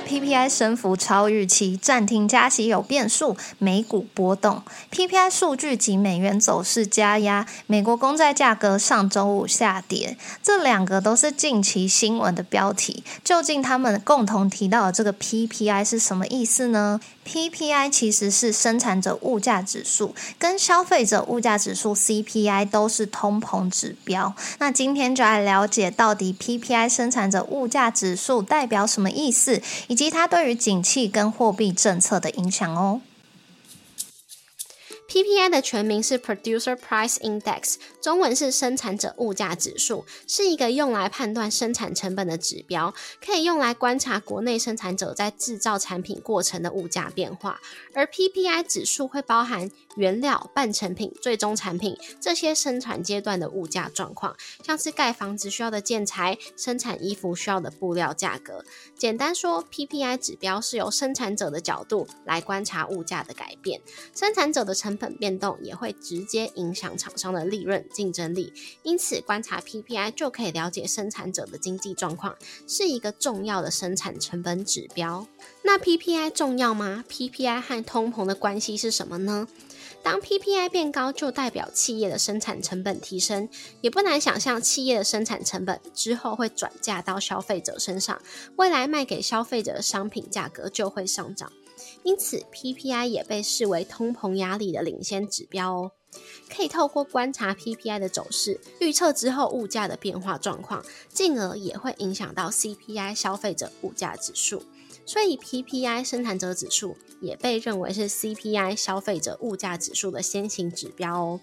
PPI 升幅超预期，暂停加息有变数，美股波动。PPI 数据及美元走势加压，美国公债价格上周五下跌。这两个都是近期新闻的标题。究竟他们共同提到的这个 PPI 是什么意思呢？PPI 其实是生产者物价指数，跟消费者物价指数 CPI 都是通膨指标。那今天就来了解到底 PPI 生产者物价指数代表什么意思。以及它对于景气跟货币政策的影响哦。PPI 的全名是 Producer Price Index，中文是生产者物价指数，是一个用来判断生产成本的指标，可以用来观察国内生产者在制造产品过程的物价变化。而 PPI 指数会包含原料、半成品、最终产品这些生产阶段的物价状况，像是盖房子需要的建材、生产衣服需要的布料价格。简单说，PPI 指标是由生产者的角度来观察物价的改变，生产者的成成本变动也会直接影响厂商的利润竞争力，因此观察 PPI 就可以了解生产者的经济状况，是一个重要的生产成本指标。那 PPI 重要吗？PPI 和通膨的关系是什么呢？当 PPI 变高，就代表企业的生产成本提升，也不难想象企业的生产成本之后会转嫁到消费者身上，未来卖给消费者的商品价格就会上涨。因此，PPI 也被视为通膨压力的领先指标哦。可以透过观察 PPI 的走势，预测之后物价的变化状况，进而也会影响到 CPI 消费者物价指数。所以，PPI 生产者指数也被认为是 CPI 消费者物价指数的先行指标哦。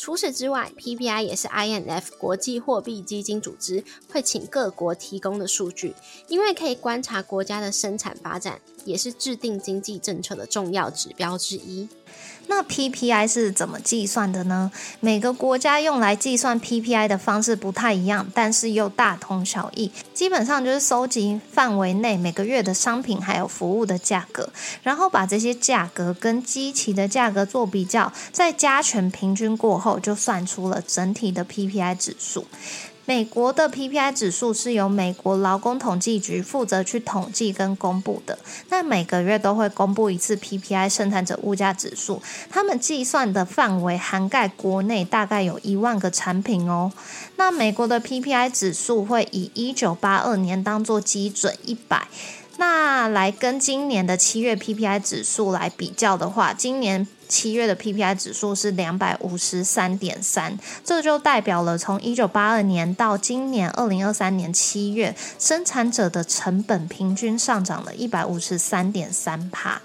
除此之外，PPI 也是 INF 国际货币基金组织会请各国提供的数据，因为可以观察国家的生产发展，也是制定经济政策的重要指标之一。那 PPI 是怎么计算的呢？每个国家用来计算 PPI 的方式不太一样，但是又大同小异。基本上就是收集范围内每个月的商品还有服务的价格，然后把这些价格跟基期的价格做比较，再加权平均过后，就算出了整体的 PPI 指数。美国的 PPI 指数是由美国劳工统计局负责去统计跟公布的。那每个月都会公布一次 PPI 生产者物价指数，他们计算的范围涵盖国内大概有一万个产品哦。那美国的 PPI 指数会以一九八二年当做基准一百。那来跟今年的七月 PPI 指数来比较的话，今年七月的 PPI 指数是两百五十三点三，这就代表了从一九八二年到今年二零二三年七月，生产者的成本平均上涨了一百五十三点三帕。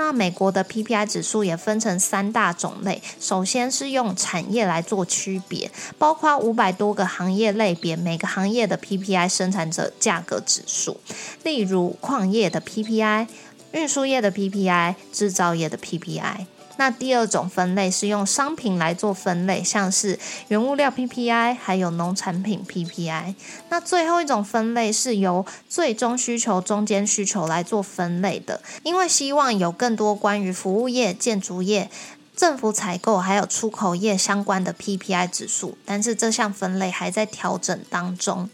那美国的 PPI 指数也分成三大种类，首先是用产业来做区别，包括五百多个行业类别，每个行业的 PPI 生产者价格指数，例如矿业的 PPI、运输业的 PPI、制造业的 PPI。那第二种分类是用商品来做分类，像是原物料 PPI，还有农产品 PPI。那最后一种分类是由最终需求、中间需求来做分类的，因为希望有更多关于服务业、建筑业。政府采购还有出口业相关的 PPI 指数，但是这项分类还在调整当中。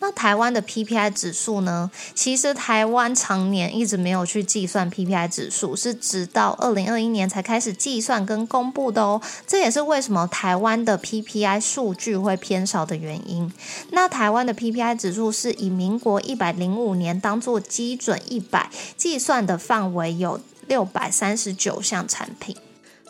那台湾的 PPI 指数呢？其实台湾常年一直没有去计算 PPI 指数，是直到二零二一年才开始计算跟公布的哦。这也是为什么台湾的 PPI 数据会偏少的原因。那台湾的 PPI 指数是以民国一百零五年当做基准一百，计算的范围有六百三十九项产品。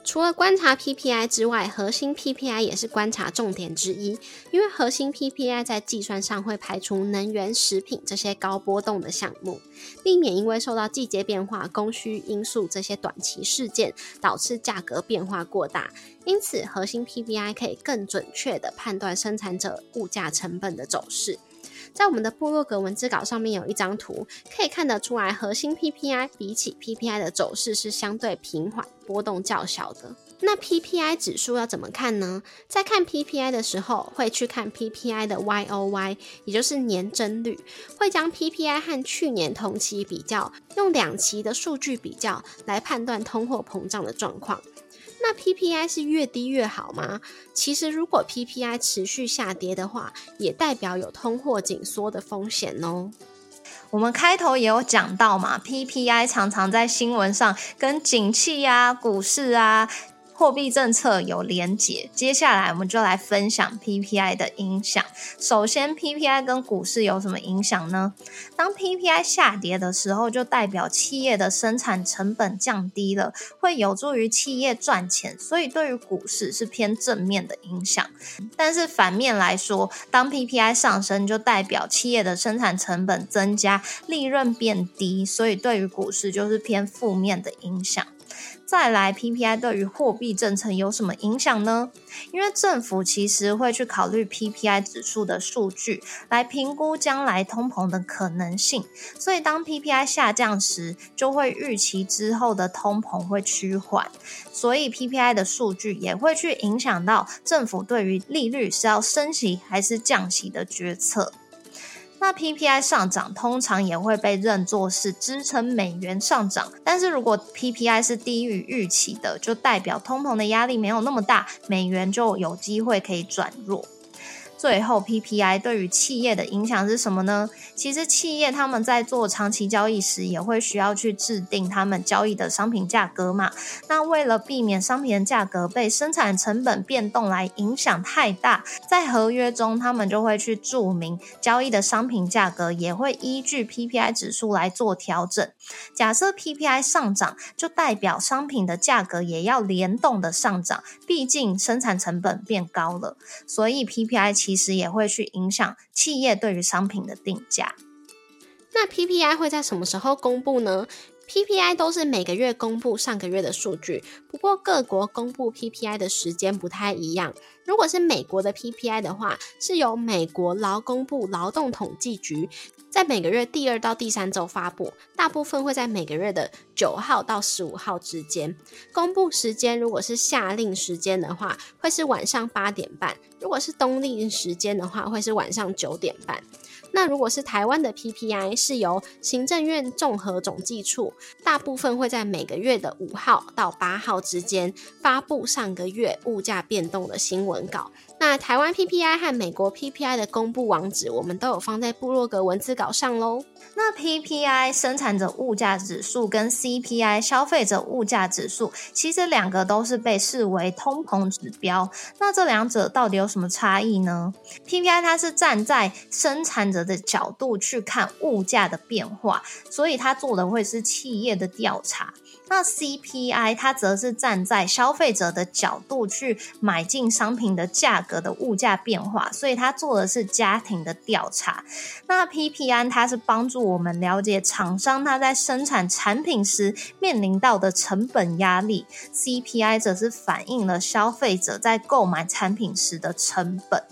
除了观察 PPI 之外，核心 PPI 也是观察重点之一。因为核心 PPI 在计算上会排除能源、食品这些高波动的项目，避免因为受到季节变化、供需因素这些短期事件导致价格变化过大。因此，核心 PPI 可以更准确的判断生产者物价成本的走势。在我们的部落格文字稿上面有一张图，可以看得出来，核心 PPI 比起 PPI 的走势是相对平缓、波动较小的。那 PPI 指数要怎么看呢？在看 PPI 的时候，会去看 PPI 的 YOY，也就是年增率，会将 PPI 和去年同期比较，用两期的数据比较来判断通货膨胀的状况。那 PPI 是越低越好吗？其实，如果 PPI 持续下跌的话，也代表有通货紧缩的风险哦。我们开头也有讲到嘛，PPI 常常在新闻上跟景气啊、股市啊。货币政策有连结，接下来我们就来分享 PPI 的影响。首先，PPI 跟股市有什么影响呢？当 PPI 下跌的时候，就代表企业的生产成本降低了，会有助于企业赚钱，所以对于股市是偏正面的影响。但是反面来说，当 PPI 上升，就代表企业的生产成本增加，利润变低，所以对于股市就是偏负面的影响。再来，PPI 对于货币政策有什么影响呢？因为政府其实会去考虑 PPI 指数的数据，来评估将来通膨的可能性。所以当 PPI 下降时，就会预期之后的通膨会趋缓。所以 PPI 的数据也会去影响到政府对于利率是要升息还是降息的决策。那 PPI 上涨通常也会被认作是支撑美元上涨，但是如果 PPI 是低于预期的，就代表通膨的压力没有那么大，美元就有机会可以转弱。最后，PPI 对于企业的影响是什么呢？其实企业他们在做长期交易时，也会需要去制定他们交易的商品价格嘛。那为了避免商品的价格被生产成本变动来影响太大，在合约中他们就会去注明交易的商品价格也会依据 PPI 指数来做调整。假设 PPI 上涨，就代表商品的价格也要联动的上涨，毕竟生产成本变高了，所以 PPI。其实也会去影响企业对于商品的定价。那 PPI 会在什么时候公布呢？PPI 都是每个月公布上个月的数据，不过各国公布 PPI 的时间不太一样。如果是美国的 PPI 的话，是由美国劳工部劳动统计局在每个月第二到第三周发布，大部分会在每个月的九号到十五号之间公布时间。如果是夏令时间的话，会是晚上八点半；如果是冬令时间的话，会是晚上九点半。那如果是台湾的 PPI，是由行政院综合总计处，大部分会在每个月的五号到八号之间发布上个月物价变动的新闻稿。那台湾 PPI 和美国 PPI 的公布网址，我们都有放在部落格文字稿上喽。那 PPI 生产者物价指数跟 CPI 消费者物价指数，其实两个都是被视为通膨指标。那这两者到底有什么差异呢？PPI 它是站在生产者的角度去看物价的变化，所以它做的会是企业的调查。那 CPI 它则是站在消费者的角度去买进商品的价格的物价变化，所以它做的是家庭的调查。那 PPI 它是帮助我们了解厂商他在生产产品时面临到的成本压力，CPI 则是反映了消费者在购买产品时的成本。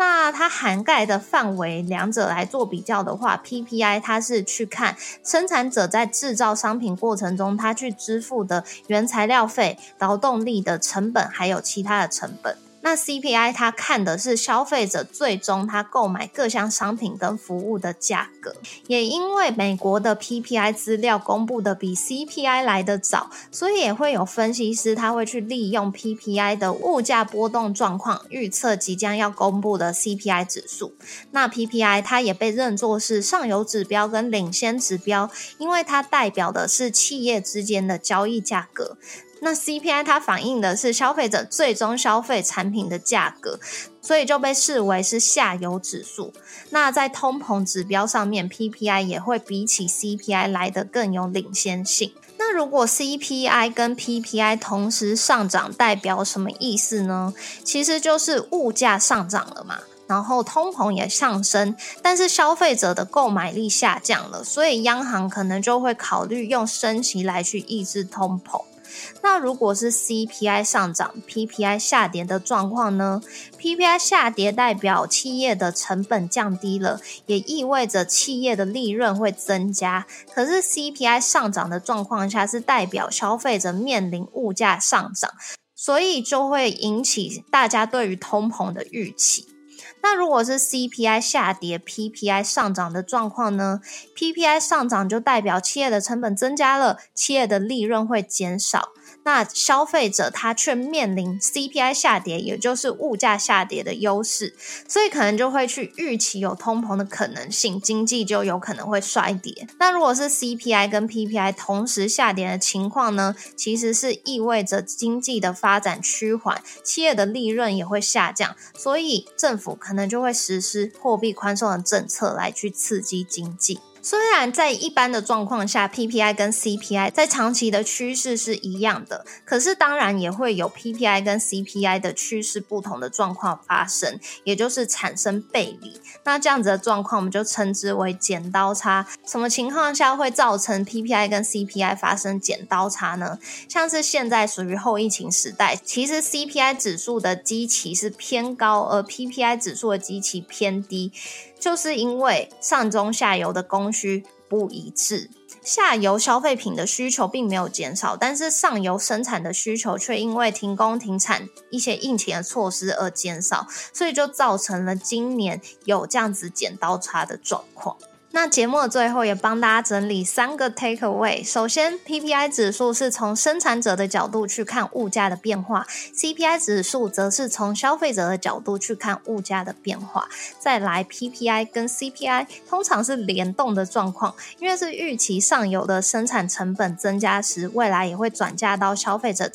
那它涵盖的范围，两者来做比较的话，PPI 它是去看生产者在制造商品过程中，他去支付的原材料费、劳动力的成本，还有其他的成本。那 CPI 它看的是消费者最终他购买各项商品跟服务的价格，也因为美国的 PPI 资料公布的比 CPI 来得早，所以也会有分析师他会去利用 PPI 的物价波动状况，预测即将要公布的 CPI 指数。那 PPI 它也被认作是上游指标跟领先指标，因为它代表的是企业之间的交易价格。那 CPI 它反映的是消费者最终消费产品的价格，所以就被视为是下游指数。那在通膨指标上面，PPI 也会比起 CPI 来的更有领先性。那如果 CPI 跟 PPI 同时上涨，代表什么意思呢？其实就是物价上涨了嘛，然后通膨也上升，但是消费者的购买力下降了，所以央行可能就会考虑用升息来去抑制通膨。那如果是 CPI 上涨，PPI 下跌的状况呢？PPI 下跌代表企业的成本降低了，也意味着企业的利润会增加。可是 CPI 上涨的状况下，是代表消费者面临物价上涨。所以就会引起大家对于通膨的预期。那如果是 CPI 下跌，PPI 上涨的状况呢？PPI 上涨就代表企业的成本增加了，企业的利润会减少。那消费者他却面临 CPI 下跌，也就是物价下跌的优势，所以可能就会去预期有通膨的可能性，经济就有可能会衰跌。那如果是 CPI 跟 PPI 同时下跌的情况呢？其实是意味着经济的发展趋缓，企业的利润也会下降，所以政府可可能就会实施货币宽松的政策来去刺激经济。虽然在一般的状况下，PPI 跟 CPI 在长期的趋势是一样的，可是当然也会有 PPI 跟 CPI 的趋势不同的状况发生，也就是产生背离。那这样子的状况，我们就称之为剪刀差。什么情况下会造成 PPI 跟 CPI 发生剪刀差呢？像是现在属于后疫情时代，其实 CPI 指数的基期是偏高，而 PPI 指数的基期偏低。就是因为上中下游的供需不一致，下游消费品的需求并没有减少，但是上游生产的需求却因为停工停产一些疫情的措施而减少，所以就造成了今年有这样子剪刀差的状况。那节目的最后也帮大家整理三个 take away。首先，PPI 指数是从生产者的角度去看物价的变化，CPI 指数则是从消费者的角度去看物价的变化。再来，PPI 跟 CPI 通常是联动的状况，因为是预期上游的生产成本增加时，未来也会转嫁到消费者，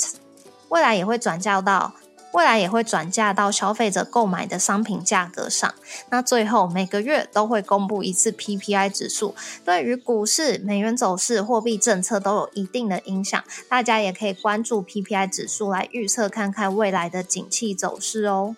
未来也会转嫁到。未来也会转嫁到消费者购买的商品价格上。那最后每个月都会公布一次 PPI 指数，对于股市、美元走势、货币政策都有一定的影响。大家也可以关注 PPI 指数来预测看看未来的景气走势哦。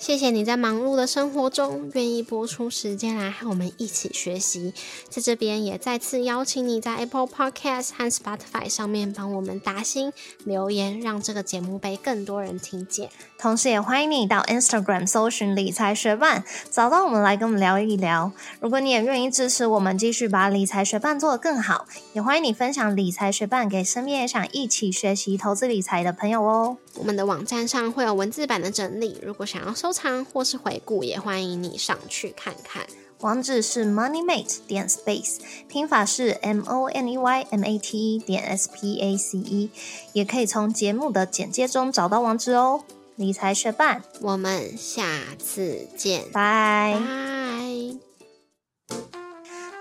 谢谢你在忙碌的生活中愿意播出时间来和我们一起学习，在这边也再次邀请你在 Apple Podcast 和 Spotify 上面帮我们打星留言，让这个节目被更多人听见。同时，也欢迎你到 Instagram 搜寻理财学伴，找到我们来跟我们聊一聊。如果你也愿意支持我们继续把理财学伴做得更好，也欢迎你分享理财学伴给身边也想一起学习投资理财的朋友哦。我们的网站上会有文字版的整理，如果想要收。收藏或是回顾，也欢迎你上去看看。网址是 moneymate 点 space，拼法是 m o n e y m a t e 点 s p a c e，也可以从节目的简介中找到网址哦。理财学伴，我们下次见，拜。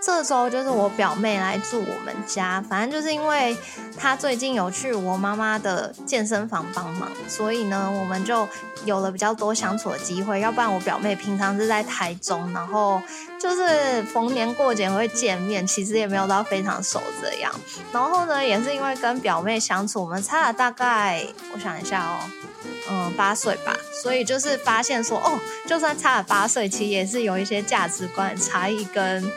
这周就是我表妹来住我们家，反正就是因为她最近有去我妈妈的健身房帮忙，所以呢，我们就有了比较多相处的机会。要不然我表妹平常是在台中，然后就是逢年过节会见面，其实也没有到非常熟这样。然后呢，也是因为跟表妹相处，我们差了大概，我想一下哦，嗯，八岁吧，所以就是发现说，哦，就算差了八岁，其实也是有一些价值观差异跟。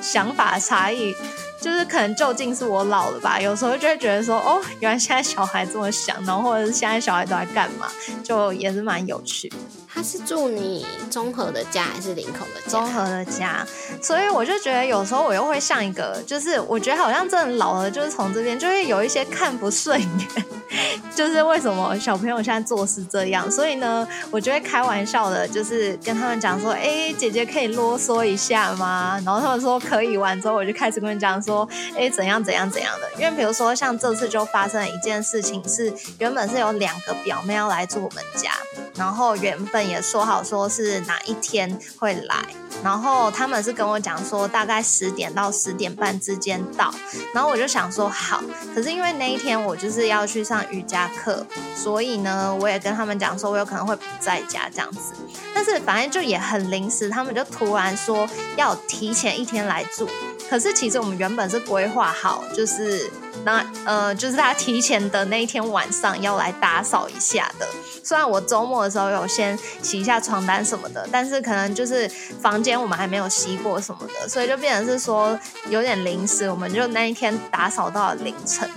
想法差异，就是可能究竟是我老了吧？有时候就会觉得说，哦，原来现在小孩这么想，然后或者是现在小孩都在干嘛，就也是蛮有趣。他是住你综合的家还是林口的？综合的家，所以我就觉得有时候我又会像一个，就是我觉得好像真的老了，就是从这边就会有一些看不顺眼。就是为什么小朋友现在做事这样，所以呢，我就会开玩笑的，就是跟他们讲说，哎，姐姐可以啰嗦一下吗？然后他们说可以，完之后我就开始跟他们讲说，哎，怎样怎样怎样的。因为比如说像这次就发生了一件事情，是原本是有两个表妹要来住我们家，然后原本也说好说是哪一天会来。然后他们是跟我讲说，大概十点到十点半之间到。然后我就想说好，可是因为那一天我就是要去上瑜伽课，所以呢，我也跟他们讲说，我有可能会不在家这样子。但是反正就也很临时，他们就突然说要提前一天来住。可是其实我们原本是规划好，就是那呃，就是他提前的那一天晚上要来打扫一下的。虽然我周末的时候有先洗一下床单什么的，但是可能就是房间我们还没有洗过什么的，所以就变成是说有点临时，我们就那一天打扫到了凌晨。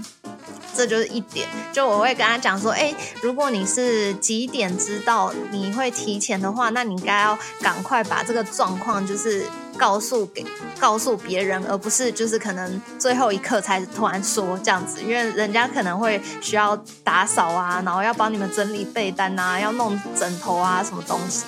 这就是一点，就我会跟他讲说，哎，如果你是几点知道你会提前的话，那你应该要赶快把这个状况就是告诉给告诉别人，而不是就是可能最后一刻才突然说这样子，因为人家可能会需要打扫啊，然后要帮你们整理被单啊，要弄枕头啊，什么东西。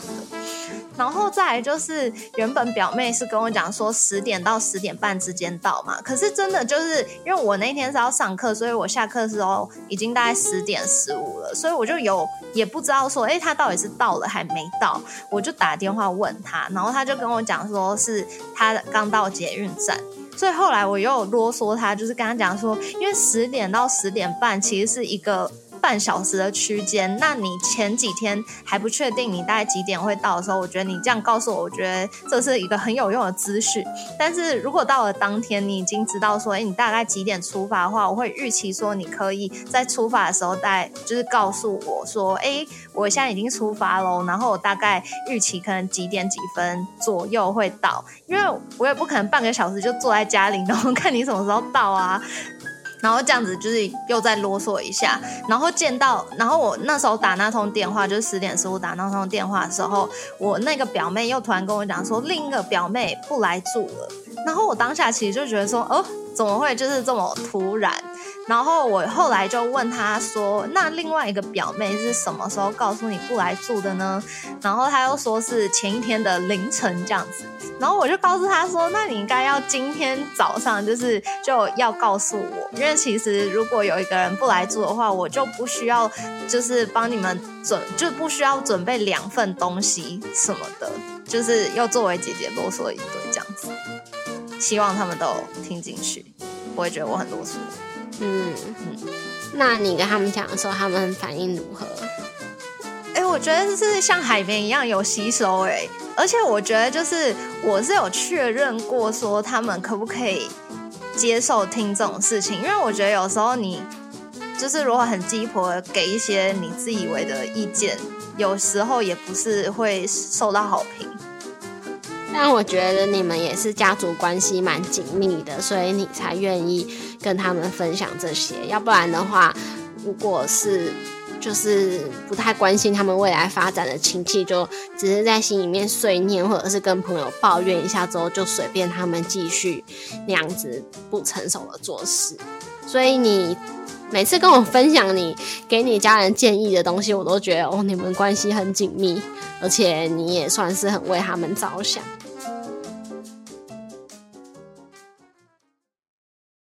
然后再来就是，原本表妹是跟我讲说十点到十点半之间到嘛，可是真的就是因为我那天是要上课，所以我下课的时候已经大概十点十五了，所以我就有也不知道说，哎，他到底是到了还没到，我就打电话问他，然后他就跟我讲说是他刚到捷运站，所以后来我又啰嗦他，就是跟他讲说，因为十点到十点半其实是一个。半小时的区间，那你前几天还不确定你大概几点会到的时候，我觉得你这样告诉我，我觉得这是一个很有用的资讯。但是如果到了当天，你已经知道说，哎，你大概几点出发的话，我会预期说你可以在出发的时候带，就是告诉我说，哎，我现在已经出发喽，然后我大概预期可能几点几分左右会到，因为我也不可能半个小时就坐在家里，然后看你什么时候到啊。然后这样子就是又再啰嗦一下，然后见到，然后我那时候打那通电话，就是十点十五打那通电话的时候，我那个表妹又突然跟我讲说，另一个表妹不来住了。然后我当下其实就觉得说，哦，怎么会就是这么突然？然后我后来就问他说：“那另外一个表妹是什么时候告诉你不来住的呢？”然后他又说是前一天的凌晨这样子。然后我就告诉他说：“那你应该要今天早上就是就要告诉我，因为其实如果有一个人不来住的话，我就不需要就是帮你们准就不需要准备两份东西什么的，就是又作为姐姐啰嗦一堆这样子。希望他们都听进去，不会觉得我很啰嗦。”嗯嗯，那你跟他们讲的时候，他们反应如何？哎，我觉得是像海绵一样有吸收哎，而且我觉得就是我是有确认过，说他们可不可以接受听这种事情，因为我觉得有时候你就是如果很鸡婆给一些你自以为的意见，有时候也不是会受到好评。但我觉得你们也是家族关系蛮紧密的，所以你才愿意跟他们分享这些。要不然的话，如果是就是不太关心他们未来发展的亲戚，就只是在心里面碎念，或者是跟朋友抱怨一下之后，就随便他们继续那样子不成熟的做事。所以你每次跟我分享你给你家人建议的东西，我都觉得哦，你们关系很紧密，而且你也算是很为他们着想。